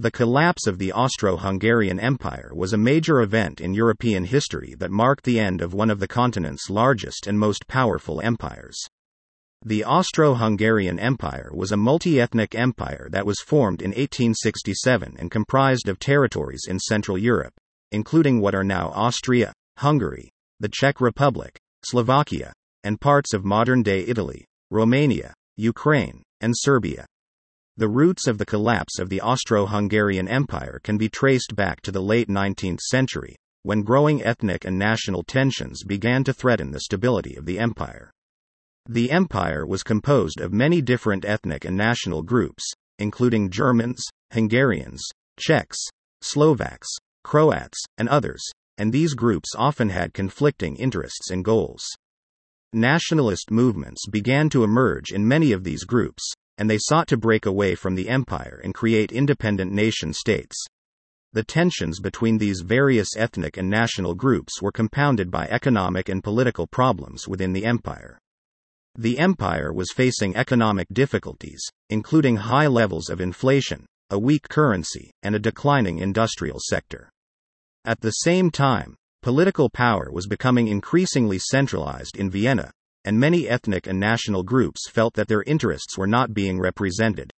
The collapse of the Austro Hungarian Empire was a major event in European history that marked the end of one of the continent's largest and most powerful empires. The Austro Hungarian Empire was a multi ethnic empire that was formed in 1867 and comprised of territories in Central Europe, including what are now Austria, Hungary, the Czech Republic, Slovakia, and parts of modern day Italy, Romania, Ukraine, and Serbia. The roots of the collapse of the Austro Hungarian Empire can be traced back to the late 19th century, when growing ethnic and national tensions began to threaten the stability of the empire. The empire was composed of many different ethnic and national groups, including Germans, Hungarians, Czechs, Slovaks, Croats, and others, and these groups often had conflicting interests and goals. Nationalist movements began to emerge in many of these groups, and they sought to break away from the empire and create independent nation states. The tensions between these various ethnic and national groups were compounded by economic and political problems within the empire. The empire was facing economic difficulties, including high levels of inflation, a weak currency, and a declining industrial sector. At the same time, political power was becoming increasingly centralized in Vienna, and many ethnic and national groups felt that their interests were not being represented.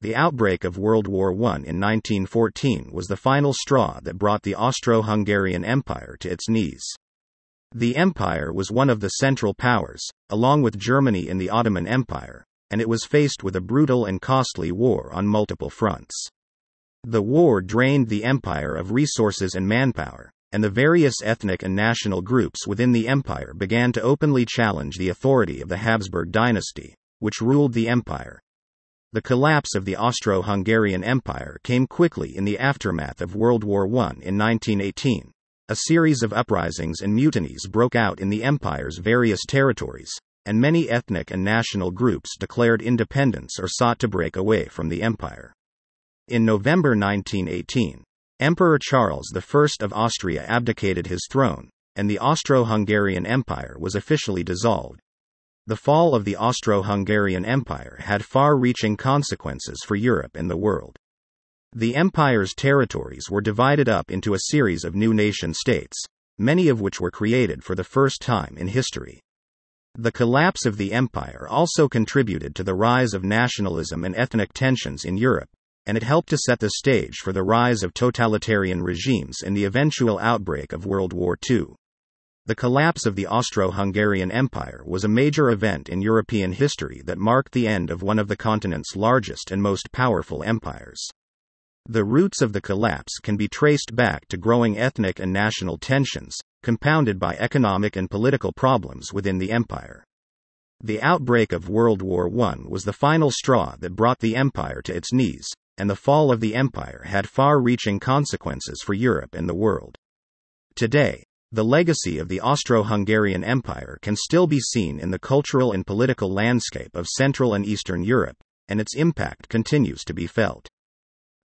The outbreak of World War I in 1914 was the final straw that brought the Austro Hungarian Empire to its knees. The empire was one of the central powers, along with Germany in the Ottoman Empire, and it was faced with a brutal and costly war on multiple fronts. The war drained the empire of resources and manpower, and the various ethnic and national groups within the empire began to openly challenge the authority of the Habsburg dynasty, which ruled the empire. The collapse of the Austro Hungarian Empire came quickly in the aftermath of World War I in 1918. A series of uprisings and mutinies broke out in the empire's various territories, and many ethnic and national groups declared independence or sought to break away from the empire. In November 1918, Emperor Charles I of Austria abdicated his throne, and the Austro Hungarian Empire was officially dissolved. The fall of the Austro Hungarian Empire had far reaching consequences for Europe and the world. The empire's territories were divided up into a series of new nation states, many of which were created for the first time in history. The collapse of the empire also contributed to the rise of nationalism and ethnic tensions in Europe, and it helped to set the stage for the rise of totalitarian regimes and the eventual outbreak of World War II. The collapse of the Austro Hungarian Empire was a major event in European history that marked the end of one of the continent's largest and most powerful empires. The roots of the collapse can be traced back to growing ethnic and national tensions, compounded by economic and political problems within the empire. The outbreak of World War I was the final straw that brought the empire to its knees, and the fall of the empire had far reaching consequences for Europe and the world. Today, the legacy of the Austro Hungarian Empire can still be seen in the cultural and political landscape of Central and Eastern Europe, and its impact continues to be felt.